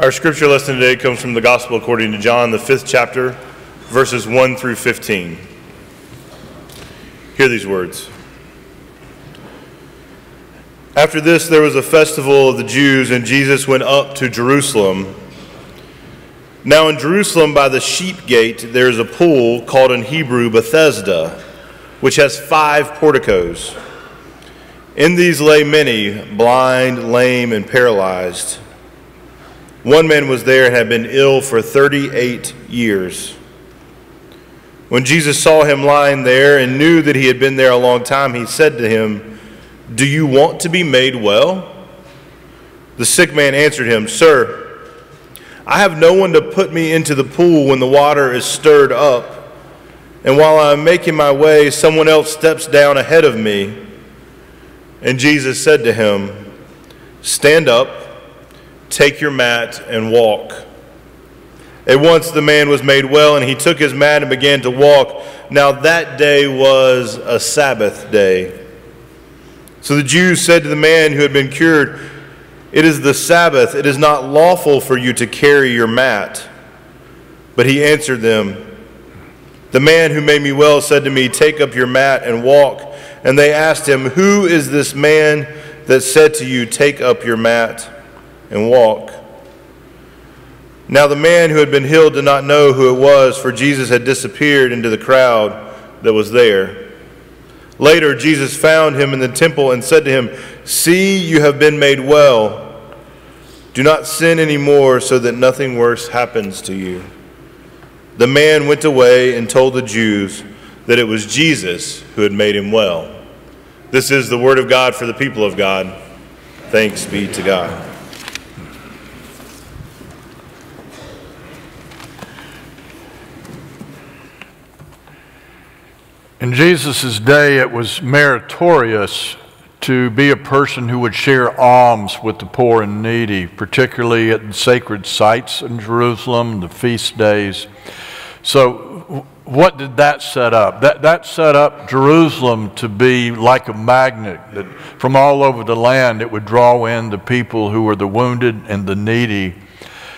Our scripture lesson today comes from the Gospel according to John, the fifth chapter, verses 1 through 15. Hear these words. After this, there was a festival of the Jews, and Jesus went up to Jerusalem. Now, in Jerusalem, by the sheep gate, there is a pool called in Hebrew Bethesda, which has five porticos. In these lay many, blind, lame, and paralyzed. One man was there and had been ill for 38 years. When Jesus saw him lying there and knew that he had been there a long time, he said to him, Do you want to be made well? The sick man answered him, Sir, I have no one to put me into the pool when the water is stirred up, and while I am making my way, someone else steps down ahead of me. And Jesus said to him, Stand up, take your mat, and walk. At once the man was made well, and he took his mat and began to walk. Now that day was a Sabbath day. So the Jews said to the man who had been cured, It is the Sabbath. It is not lawful for you to carry your mat. But he answered them, The man who made me well said to me, Take up your mat and walk. And they asked him, Who is this man that said to you, Take up your mat and walk? Now the man who had been healed did not know who it was, for Jesus had disappeared into the crowd that was there. Later, Jesus found him in the temple and said to him, See, you have been made well. Do not sin anymore, so that nothing worse happens to you. The man went away and told the Jews that it was Jesus who had made him well. This is the word of God for the people of God. Thanks be to God. In Jesus' day, it was meritorious to be a person who would share alms with the poor and needy, particularly at the sacred sites in Jerusalem, the feast days. So, what did that set up? That, that set up Jerusalem to be like a magnet that from all over the land it would draw in the people who were the wounded and the needy.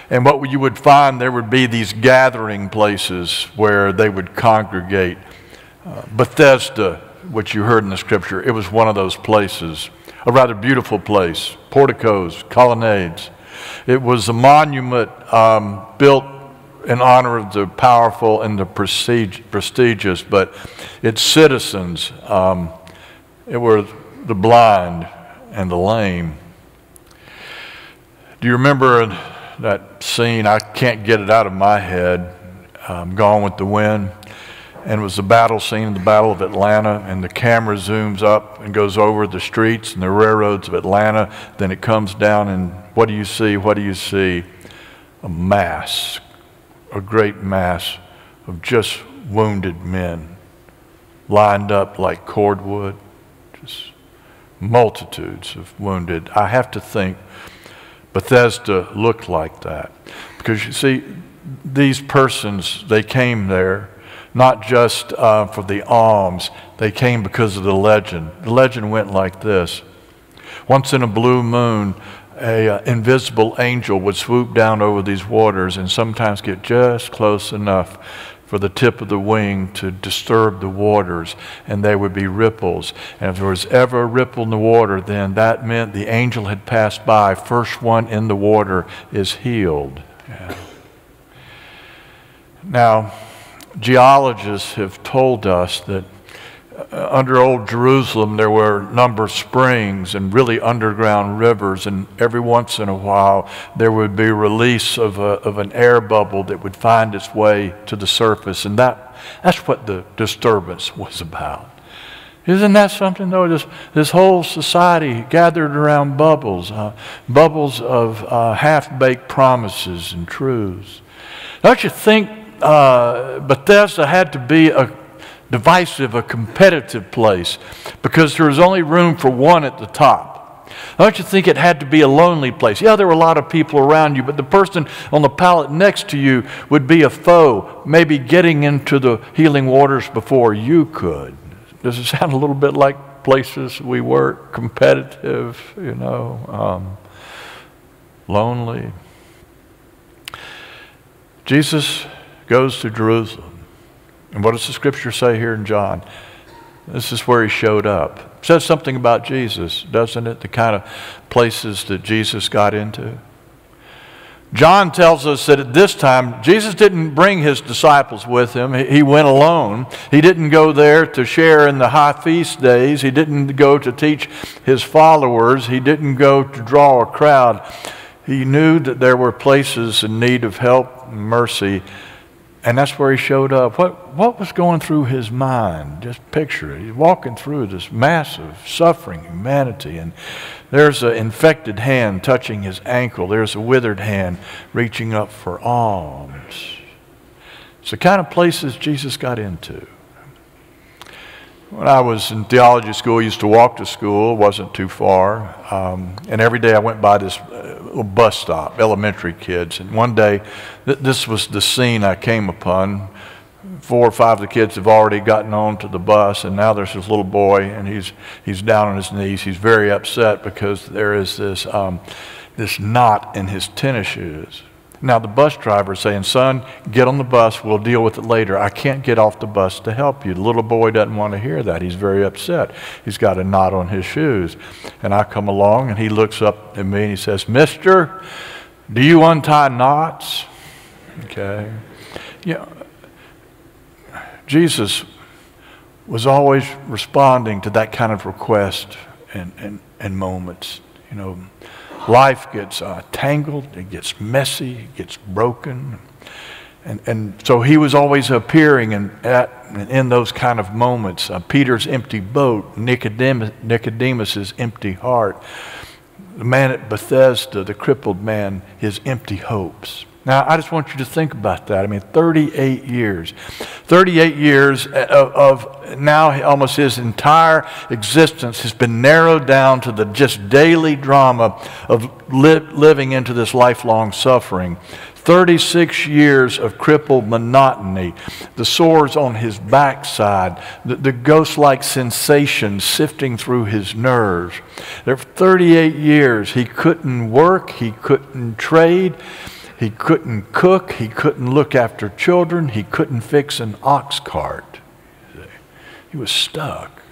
And what you would find, there would be these gathering places where they would congregate. Bethesda, which you heard in the scripture, it was one of those places, a rather beautiful place, porticos, colonnades. It was a monument um, built in honor of the powerful and the prestigious, but its citizens, um, it were the blind and the lame. Do you remember that scene? I can't get it out of my head. Um, Gone with the Wind. And it was the battle scene, the Battle of Atlanta, and the camera zooms up and goes over the streets and the railroads of Atlanta. Then it comes down, and what do you see? What do you see? A mass a great mass of just wounded men lined up like cordwood, just multitudes of wounded. I have to think Bethesda looked like that. Because you see, these persons, they came there not just uh, for the alms, they came because of the legend. The legend went like this Once in a blue moon, a uh, invisible angel would swoop down over these waters and sometimes get just close enough for the tip of the wing to disturb the waters, and there would be ripples. And if there was ever a ripple in the water, then that meant the angel had passed by. First one in the water is healed. Yeah. Now, geologists have told us that uh, under Old Jerusalem, there were a number of springs and really underground rivers, and every once in a while, there would be release of, a, of an air bubble that would find its way to the surface, and that, that's what the disturbance was about. Isn't that something, though? This, this whole society gathered around bubbles, uh, bubbles of uh, half baked promises and truths. Don't you think uh, Bethesda had to be a divisive, a competitive place because there was only room for one at the top. Don't you think it had to be a lonely place? Yeah, there were a lot of people around you, but the person on the pallet next to you would be a foe, maybe getting into the healing waters before you could. Does it sound a little bit like places we were Competitive, you know, um, lonely. Jesus goes to Jerusalem. And what does the scripture say here in John? This is where he showed up. It says something about Jesus, doesn't it? The kind of places that Jesus got into. John tells us that at this time, Jesus didn't bring his disciples with him. He went alone. He didn't go there to share in the high feast days. He didn't go to teach his followers. He didn't go to draw a crowd. He knew that there were places in need of help and mercy, and that's where he showed up. What, what was going through his mind? Just picture it. He's walking through this massive suffering humanity, and there's an infected hand touching his ankle. There's a withered hand reaching up for alms. It's the kind of places Jesus got into. When I was in theology school, I used to walk to school, it wasn't too far. Um, and every day I went by this uh, bus stop, elementary kids. And one day, th- this was the scene I came upon. Four or five of the kids have already gotten on to the bus, and now there's this little boy, and he's, he's down on his knees. He's very upset because there is this, um, this knot in his tennis shoes. Now, the bus driver is saying, Son, get on the bus. We'll deal with it later. I can't get off the bus to help you. The little boy doesn't want to hear that. He's very upset. He's got a knot on his shoes. And I come along, and he looks up at me and he says, Mister, do you untie knots? Okay. Yeah. Jesus was always responding to that kind of request and, and, and moments. You know, life gets uh, tangled, it gets messy, it gets broken. And, and so he was always appearing in, at, in those kind of moments. Uh, Peter's empty boat, Nicodemus, Nicodemus's empty heart, the man at Bethesda, the crippled man, his empty hopes. Now, I just want you to think about that. I mean, 38 years. 38 years uh, of, of, now almost his entire existence has been narrowed down to the just daily drama of li- living into this lifelong suffering. 36 years of crippled monotony, the sores on his backside, the, the ghost like sensation sifting through his nerves. There for 38 years, he couldn't work, he couldn't trade. He couldn't cook. He couldn't look after children. He couldn't fix an ox cart. He was stuck.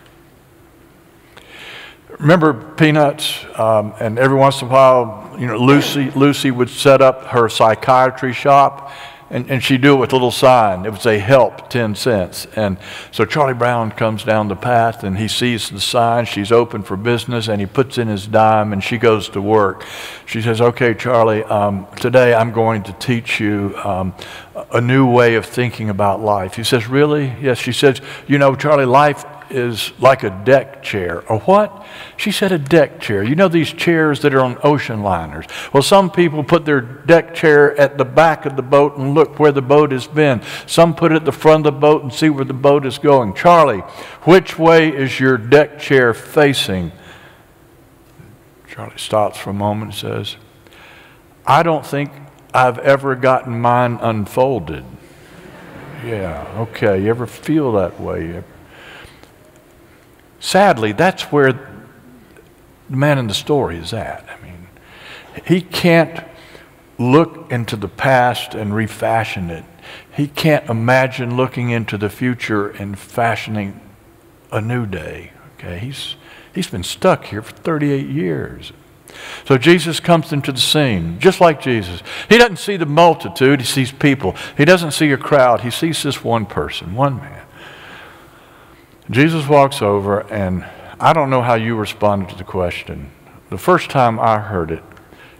Remember Peanuts? Um, and every once in a while, you know, Lucy, Lucy would set up her psychiatry shop and, and she'd do it with a little sign. It would say, help, 10 cents. And so Charlie Brown comes down the path and he sees the sign. She's open for business and he puts in his dime and she goes to work. She says, okay, Charlie, um, today I'm going to teach you um, a new way of thinking about life. He says, really? Yes. She says, you know, Charlie, life is like a deck chair. A what? She said a deck chair. You know these chairs that are on ocean liners? Well, some people put their deck chair at the back of the boat and look where the boat has been. Some put it at the front of the boat and see where the boat is going. Charlie, which way is your deck chair facing? Charlie stops for a moment and says, I don't think I've ever gotten mine unfolded. Yeah, okay. You ever feel that way? Sadly, that's where the man in the story is at. I mean, he can't look into the past and refashion it. He can't imagine looking into the future and fashioning a new day. Okay, he's he's been stuck here for 38 years. So Jesus comes into the scene, just like Jesus. He doesn't see the multitude, he sees people. He doesn't see a crowd, he sees this one person, one man. Jesus walks over, and I don't know how you responded to the question. The first time I heard it,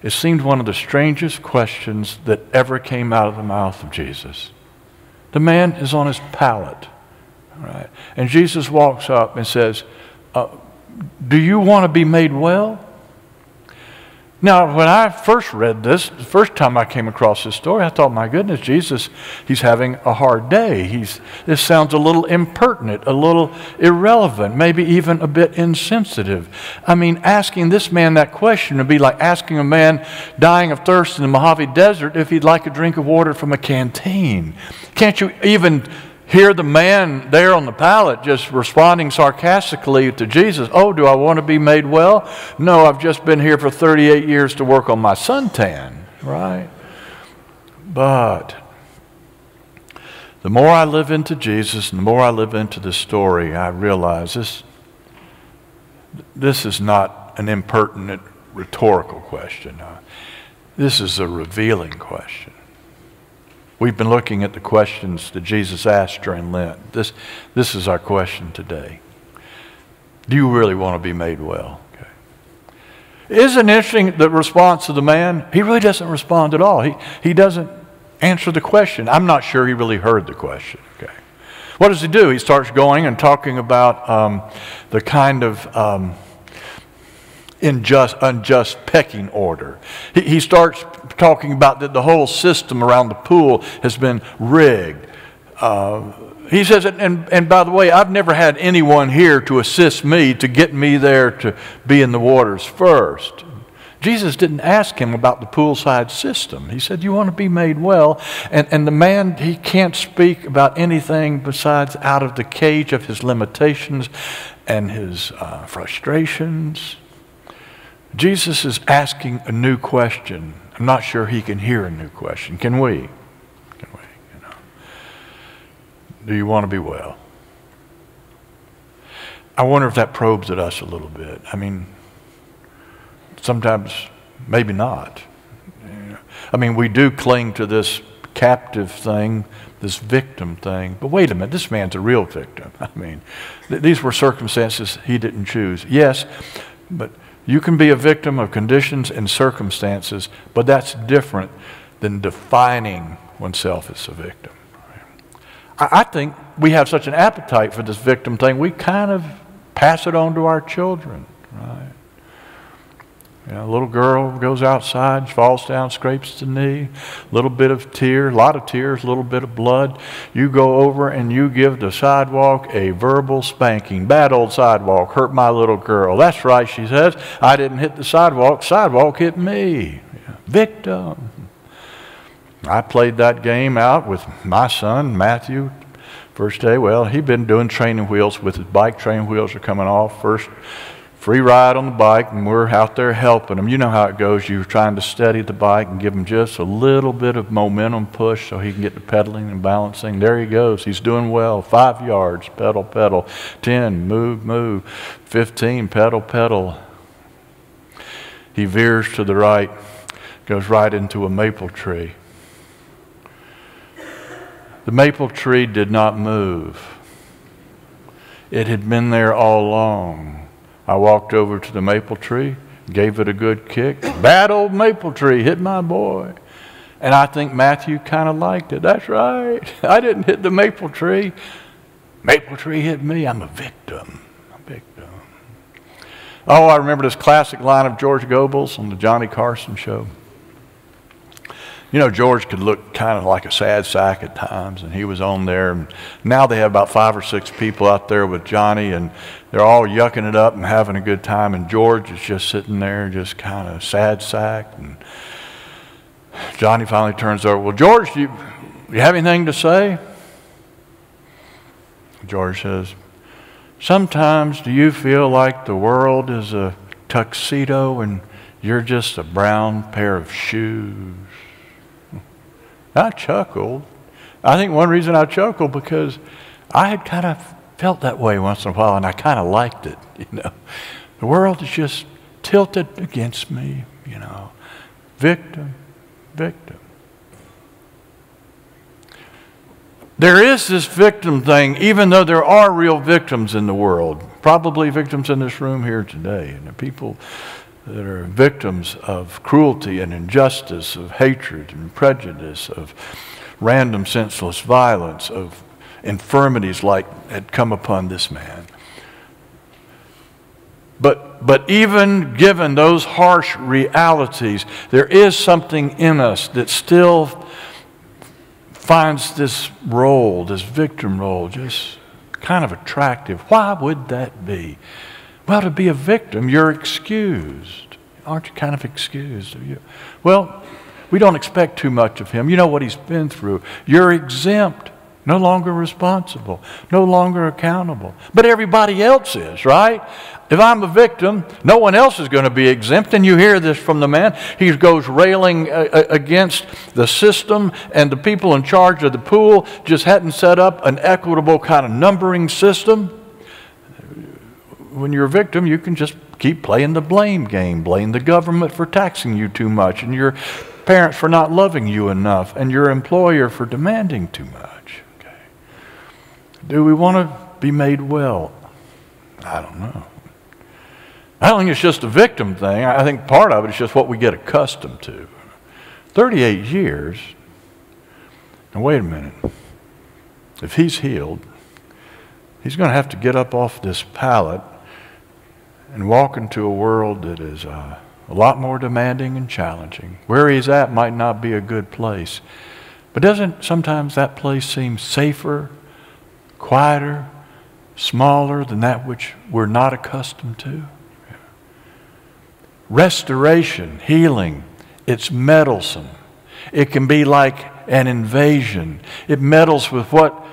it seemed one of the strangest questions that ever came out of the mouth of Jesus. The man is on his pallet, right? And Jesus walks up and says, uh, Do you want to be made well? Now, when I first read this, the first time I came across this story, I thought, my goodness, Jesus, he's having a hard day. He's, this sounds a little impertinent, a little irrelevant, maybe even a bit insensitive. I mean, asking this man that question would be like asking a man dying of thirst in the Mojave Desert if he'd like a drink of water from a canteen. Can't you even hear the man there on the pallet just responding sarcastically to Jesus, Oh, do I want to be made well? No, I've just been here for 38 years to work on my suntan, right? But The more I live into Jesus and the more I live into the story, I realize this, this is not an impertinent rhetorical question. Uh, this is a revealing question. We've been looking at the questions that Jesus asked during Lent. This, this is our question today. Do you really want to be made well? Okay. Isn't interesting the response of the man? He really doesn't respond at all. He, he doesn't answer the question. I'm not sure he really heard the question. Okay. What does he do? He starts going and talking about um, the kind of um, unjust, unjust pecking order. He, he starts talking about that the whole system around the pool has been rigged. Uh, he says, and, and by the way, I've never had anyone here to assist me to get me there to be in the waters first. Jesus didn't ask him about the poolside system. He said, You want to be made well. And, and the man, he can't speak about anything besides out of the cage of his limitations and his uh, frustrations. Jesus is asking a new question. I'm not sure he can hear a new question. Can we? Can we? You know? Do you want to be well? I wonder if that probes at us a little bit. I mean, sometimes maybe not. I mean, we do cling to this captive thing, this victim thing. But wait a minute, this man's a real victim. I mean, th- these were circumstances he didn't choose. Yes, but you can be a victim of conditions and circumstances, but that's different than defining oneself as a victim. I think we have such an appetite for this victim thing, we kind of pass it on to our children? You know, a little girl goes outside, falls down, scrapes the knee, little bit of tear, a lot of tears, a little bit of blood. You go over and you give the sidewalk a verbal spanking. Bad old sidewalk, hurt my little girl. That's right, she says. I didn't hit the sidewalk, sidewalk hit me. Victim. I played that game out with my son, Matthew, first day. Well, he'd been doing training wheels with his bike. Training wheels are coming off. First free ride on the bike, and we're out there helping them. You know how it goes. You're trying to steady the bike and give him just a little bit of momentum push so he can get the pedaling and balancing. There he goes. He's doing well. Five yards, pedal, pedal. Ten, move, move. Fifteen, pedal, pedal. He veers to the right, goes right into a maple tree. The maple tree did not move. It had been there all along. I walked over to the maple tree, gave it a good kick. Bad old maple tree hit my boy. And I think Matthew kind of liked it. That's right. I didn't hit the maple tree. Maple tree hit me. I'm a victim. A victim. Oh, I remember this classic line of George Gobels on the Johnny Carson show. You know, George could look kind of like a sad sack at times, and he was on there. And now they have about five or six people out there with Johnny, and they're all yucking it up and having a good time. And George is just sitting there, just kind of sad sack. And Johnny finally turns over. Well, George, do you, you have anything to say? George says, Sometimes do you feel like the world is a tuxedo and you're just a brown pair of shoes? I chuckled. I think one reason I chuckled because I had kind of felt that way once in a while and I kind of liked it, you know. The world is just tilted against me, you know. Victim, victim. There is this victim thing, even though there are real victims in the world, probably victims in this room here today, and the people that are victims of cruelty and injustice, of hatred and prejudice, of random senseless violence, of infirmities like had come upon this man. But, but even given those harsh realities, there is something in us that still finds this role, this victim role, just kind of attractive. Why would that be? Well, to be a victim, you're excused. Aren't you kind of excused? Well, we don't expect too much of him. You know what he's been through. You're exempt. no longer responsible, no longer accountable. But everybody else is, right? If I'm a victim, no one else is going to be exempt. And you hear this from the man. He goes railing uh, uh, against the system, and the people in charge of the pool just hadn't set up an equitable kind of numbering system. When you're a victim, you can just keep playing the blame game, blame the government for taxing you too much, and your parents for not loving you enough, and your employer for demanding too much. Okay. Do we want to be made well? I don't know. I don't think it's just a victim thing. I think part of it is just what we get accustomed to. 38 years. Now, wait a minute. If he's healed, he's going to have to get up off this pallet and walk into a world that is uh, a lot more demanding and challenging. Where he's at might not be a good place. But doesn't sometimes that place seem safer, quieter, smaller than that which we're not accustomed to? Restoration, healing, it's meddlesome. It can be like an invasion. It meddles with what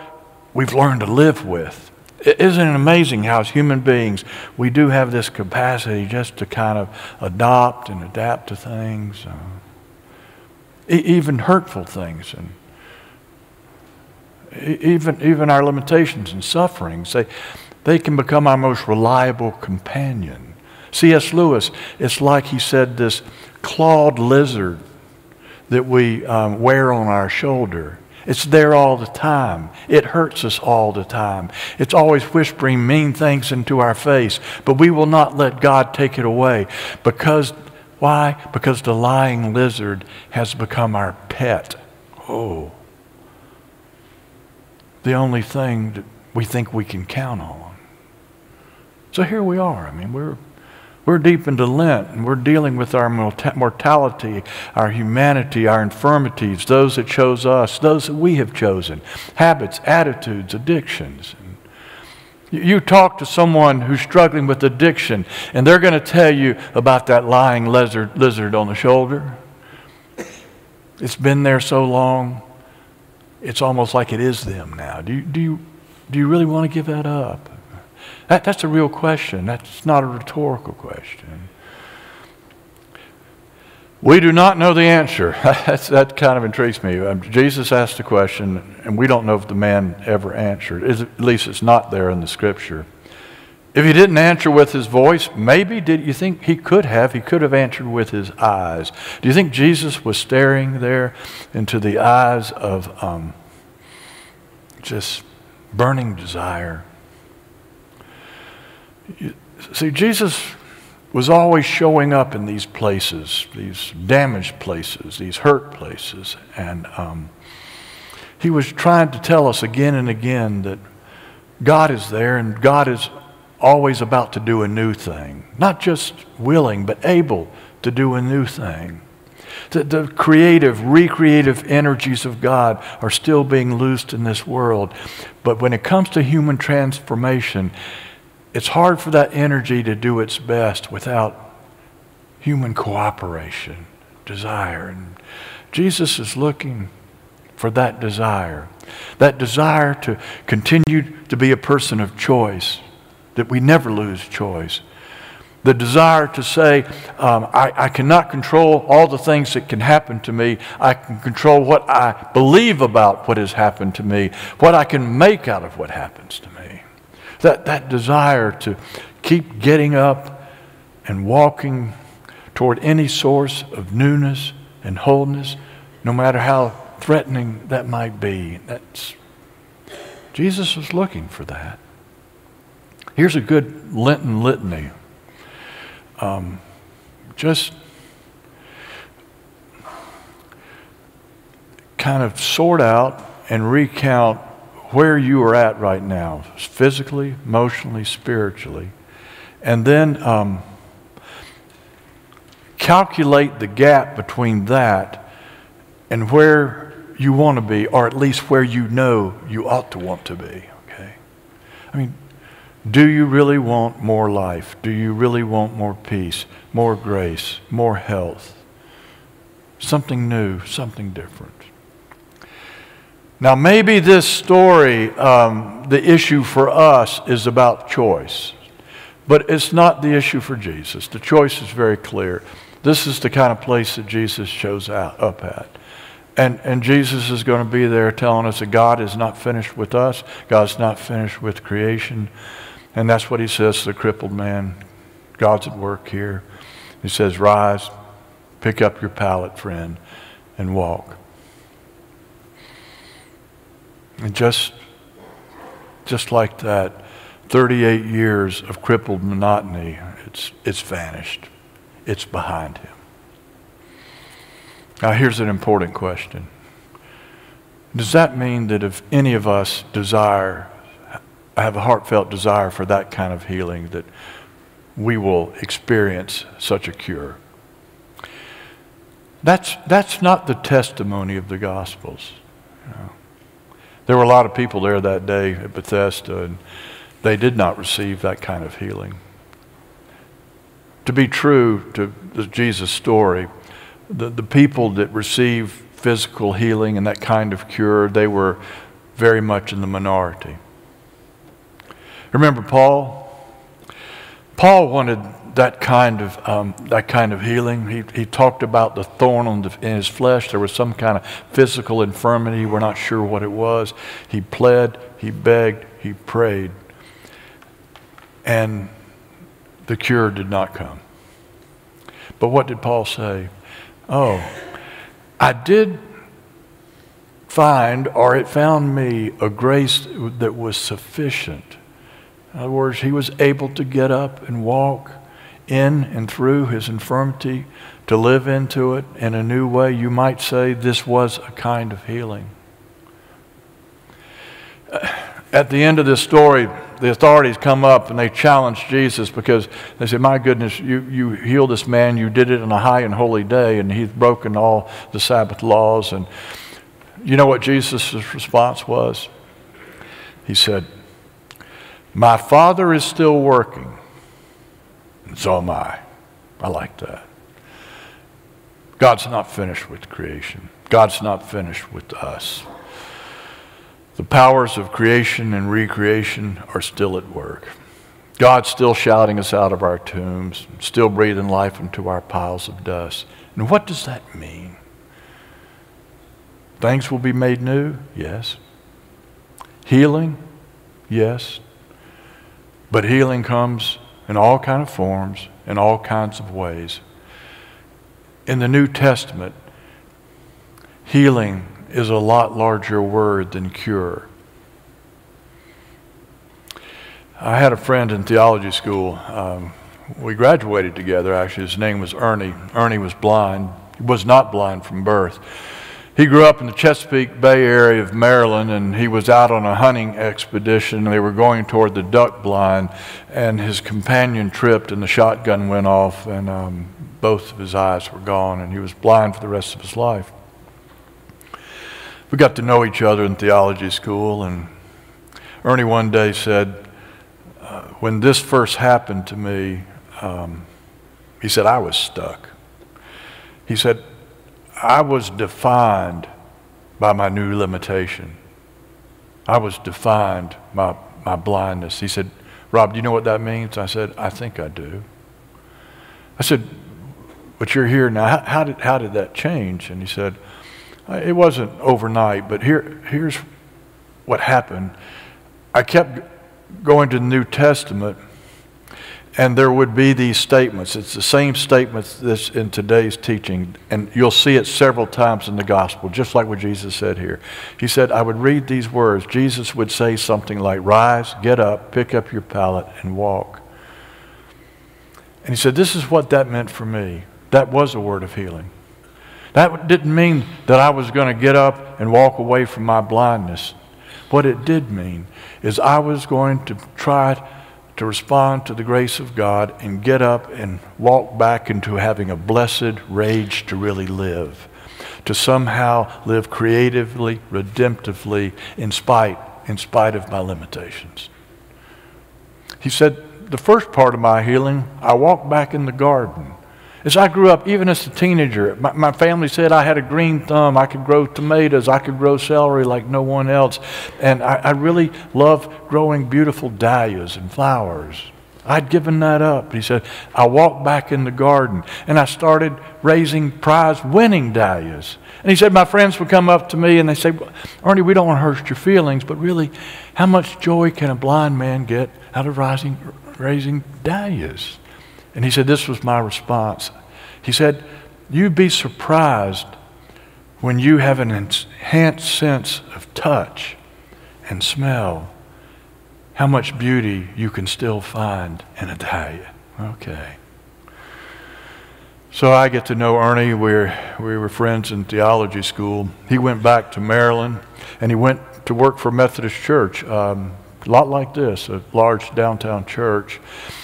we've learned to live with. Isn't it amazing how, as human beings, we do have this capacity just to kind of adopt and adapt to things, uh, even hurtful things, and even, even our limitations and sufferings, they, they can become our most reliable companion. C.S. Lewis, it's like he said this clawed lizard that we um, wear on our shoulder. It's there all the time. It hurts us all the time. It's always whispering mean things into our face, but we will not let God take it away. Because, why? Because the lying lizard has become our pet. Oh. The only thing that we think we can count on. So here we are. I mean, we're we're deep into Lent and we're dealing with our mortality, our humanity, our infirmities, those that chose us, those that we have chosen, habits, attitudes, addictions. You talk to someone who's struggling with addiction, and they're going to tell you about that lying lizard, lizard on the shoulder. It's been there so long, it's almost like it is them now. Do you, do you, do you really want to give that up? That, that's a real question. That's not a rhetorical question. We do not know the answer. That kind of intrigues me. Um, Jesus asked a question, and we don't know if the man ever answered. At least it's not there in the scripture. If he didn't answer with his voice, maybe did you think he could have? He could have answered with his eyes. Do you think Jesus was staring there into the eyes of um, just burning desire? See, Jesus was always showing up in these places, these damaged places, these hurt places. And um, he was trying to tell us again and again that God is there and God is always about to do a new thing. Not just willing, but able to do a new thing. The, the creative, recreative energies of God are still being loosed in this world. But when it comes to human transformation, it's hard for that energy to do its best without human cooperation, desire. And Jesus is looking for that desire, that desire to continue to be a person of choice, that we never lose choice. The desire to say, um, I, I cannot control all the things that can happen to me. I can control what I believe about what has happened to me, what I can make out of what happens to me. That, that desire to keep getting up and walking toward any source of newness and wholeness, no matter how threatening that might be. That's, Jesus was looking for that. Here's a good Lenten litany. Um, just kind of sort out and recount where you are at right now, physically, emotionally, spiritually, and then um, calculate the gap between that and where you want to be, or at least where you know you ought to want to be. Okay? I mean, do you really want more life? Do you really want more peace, more grace, more health? Something new, something different. Now, maybe this story, um, the issue for us is about choice, but it's not the issue for Jesus. The choice is very clear. This is the kind of place that Jesus shows out, up at. And, and Jesus is going to be there telling us that God is not finished with us, God's not finished with creation. And that's what he says to the crippled man. God's at work here. He says, Rise, pick up your pallet, friend, and walk. And just, just like that, 38 years of crippled monotony, it's, it's vanished. It's behind him. Now, here's an important question Does that mean that if any of us desire, have a heartfelt desire for that kind of healing, that we will experience such a cure? That's, that's not the testimony of the Gospels. You know. There were a lot of people there that day at Bethesda, and they did not receive that kind of healing. To be true to Jesus' story, the, the people that receive physical healing and that kind of cure, they were very much in the minority. Remember Paul? Paul wanted that kind of, um, that kind of healing. He, he talked about the thorn the, in his flesh. There was some kind of physical infirmity. We're not sure what it was. He pled, he begged, he prayed. And the cure did not come. But what did Paul say? Oh, I did find, or it found me, a grace that was sufficient. In other words, he was able to get up and walk in and through his infirmity, to live into it in a new way. You might say this was a kind of healing. At the end of this story, the authorities come up and they challenge Jesus because they say, My goodness, you, you healed this man, you did it on a high and holy day, and he's broken all the Sabbath laws. And you know what Jesus' response was? He said, My Father is still working, and so am I. I like that. God's not finished with creation, God's not finished with us. The powers of creation and recreation are still at work. God's still shouting us out of our tombs, still breathing life into our piles of dust. And what does that mean? Things will be made new? Yes. Healing? Yes. But healing comes in all kind of forms, in all kinds of ways. In the New Testament, healing is a lot larger word than cure. I had a friend in theology school. Um, we graduated together, actually. His name was Ernie. Ernie was blind. He was not blind from birth. He grew up in the Chesapeake Bay area of Maryland, and he was out on a hunting expedition. They were going toward the duck blind, and his companion tripped, and the shotgun went off, and um, both of his eyes were gone, and he was blind for the rest of his life we got to know each other in theology school, and Ernie one day said, uh, When this first happened to me, um, he said, I was stuck. He said, I was defined by my new limitation. I was defined by my blindness. He said, Rob, do you know what that means? I said, I think I do. I said, but you're here now. How, did, how did that change? And he said, uh, it wasn't overnight, but here, here's what happened. I kept going to the New Testament, and there would be these statements. It's the same statements that's in today's teaching, and you'll see it several times in the gospel, just like what Jesus said here. He said, I would read these words. Jesus would say something like, Rise, get up, pick up your pallet, and walk. And he said, This is what that meant for me. That was a word of healing. That didn't mean that I was going to get up and walk away from my blindness. What it did mean is I was going to try to respond to the grace of God and get up and walk back into having a blessed rage to really live, to somehow live creatively, redemptively, in spite, in spite of my limitations. He said, the first part of my healing, I walked back in the garden. As I grew up, even as a teenager, my, my family said I had a green thumb. I could grow tomatoes. I could grow celery like no one else. And I, I really loved growing beautiful dahlias and flowers. I'd given that up. He said, I walked back in the garden and I started raising prize winning dahlias. And he said, My friends would come up to me and they say, Ernie, we don't want to hurt your feelings, but really, how much joy can a blind man get out of rising, raising dahlias? And he said, This was my response. He said, You'd be surprised when you have an enhanced sense of touch and smell how much beauty you can still find in a dahlia. Okay. So I get to know Ernie. We're, we were friends in theology school. He went back to Maryland and he went to work for Methodist Church, um, a lot like this, a large downtown church.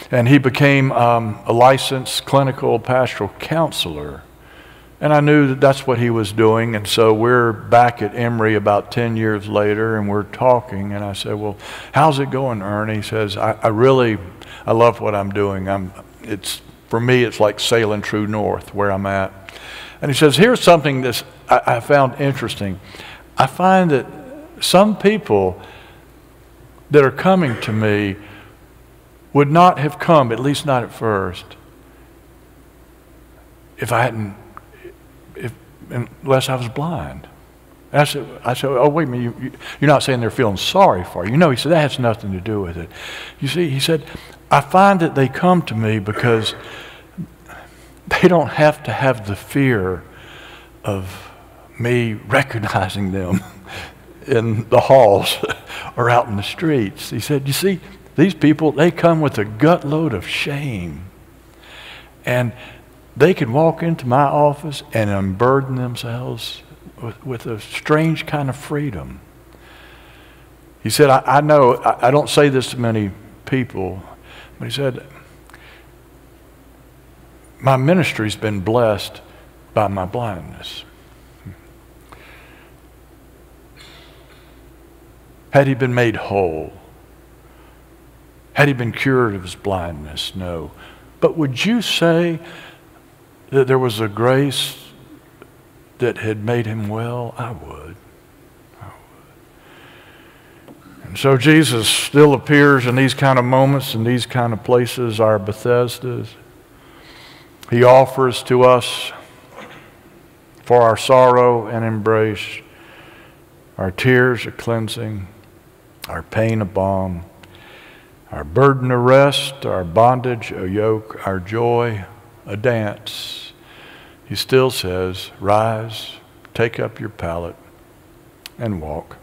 And he became um, a licensed clinical pastoral counselor. And I knew that that's what he was doing. And so we're back at Emory about 10 years later and we're talking. And I said, Well, how's it going, Ernie? He says, I, I really, I love what I'm doing. I'm, it's, for me, it's like sailing true north where I'm at. And he says, Here's something that I, I found interesting. I find that some people that are coming to me would not have come, at least not at first, if I hadn't if, unless I was blind. I said, I said, oh, wait a minute, you, are not saying they're feeling sorry for you. No, he said, that has nothing to do with it. You see, he said, I find that they come to me because they don't have to have the fear of me recognizing them in the halls or out in the streets. He said, You see, these people, they come with a gut load of shame. And they can walk into my office and unburden themselves with, with a strange kind of freedom. He said, I, I know, I, I don't say this to many people, but he said, my ministry's been blessed by my blindness. Had he been made whole? Had he been cured of his blindness? No. But would you say that there was a grace that had made him well, I would. I would. And so Jesus still appears in these kind of moments, in these kind of places, our Bethesdas. He offers to us for our sorrow and embrace, our tears a cleansing, our pain a balm, our burden a rest, our bondage a yoke, our joy a dance, he still says, Rise, take up your pallet, and walk.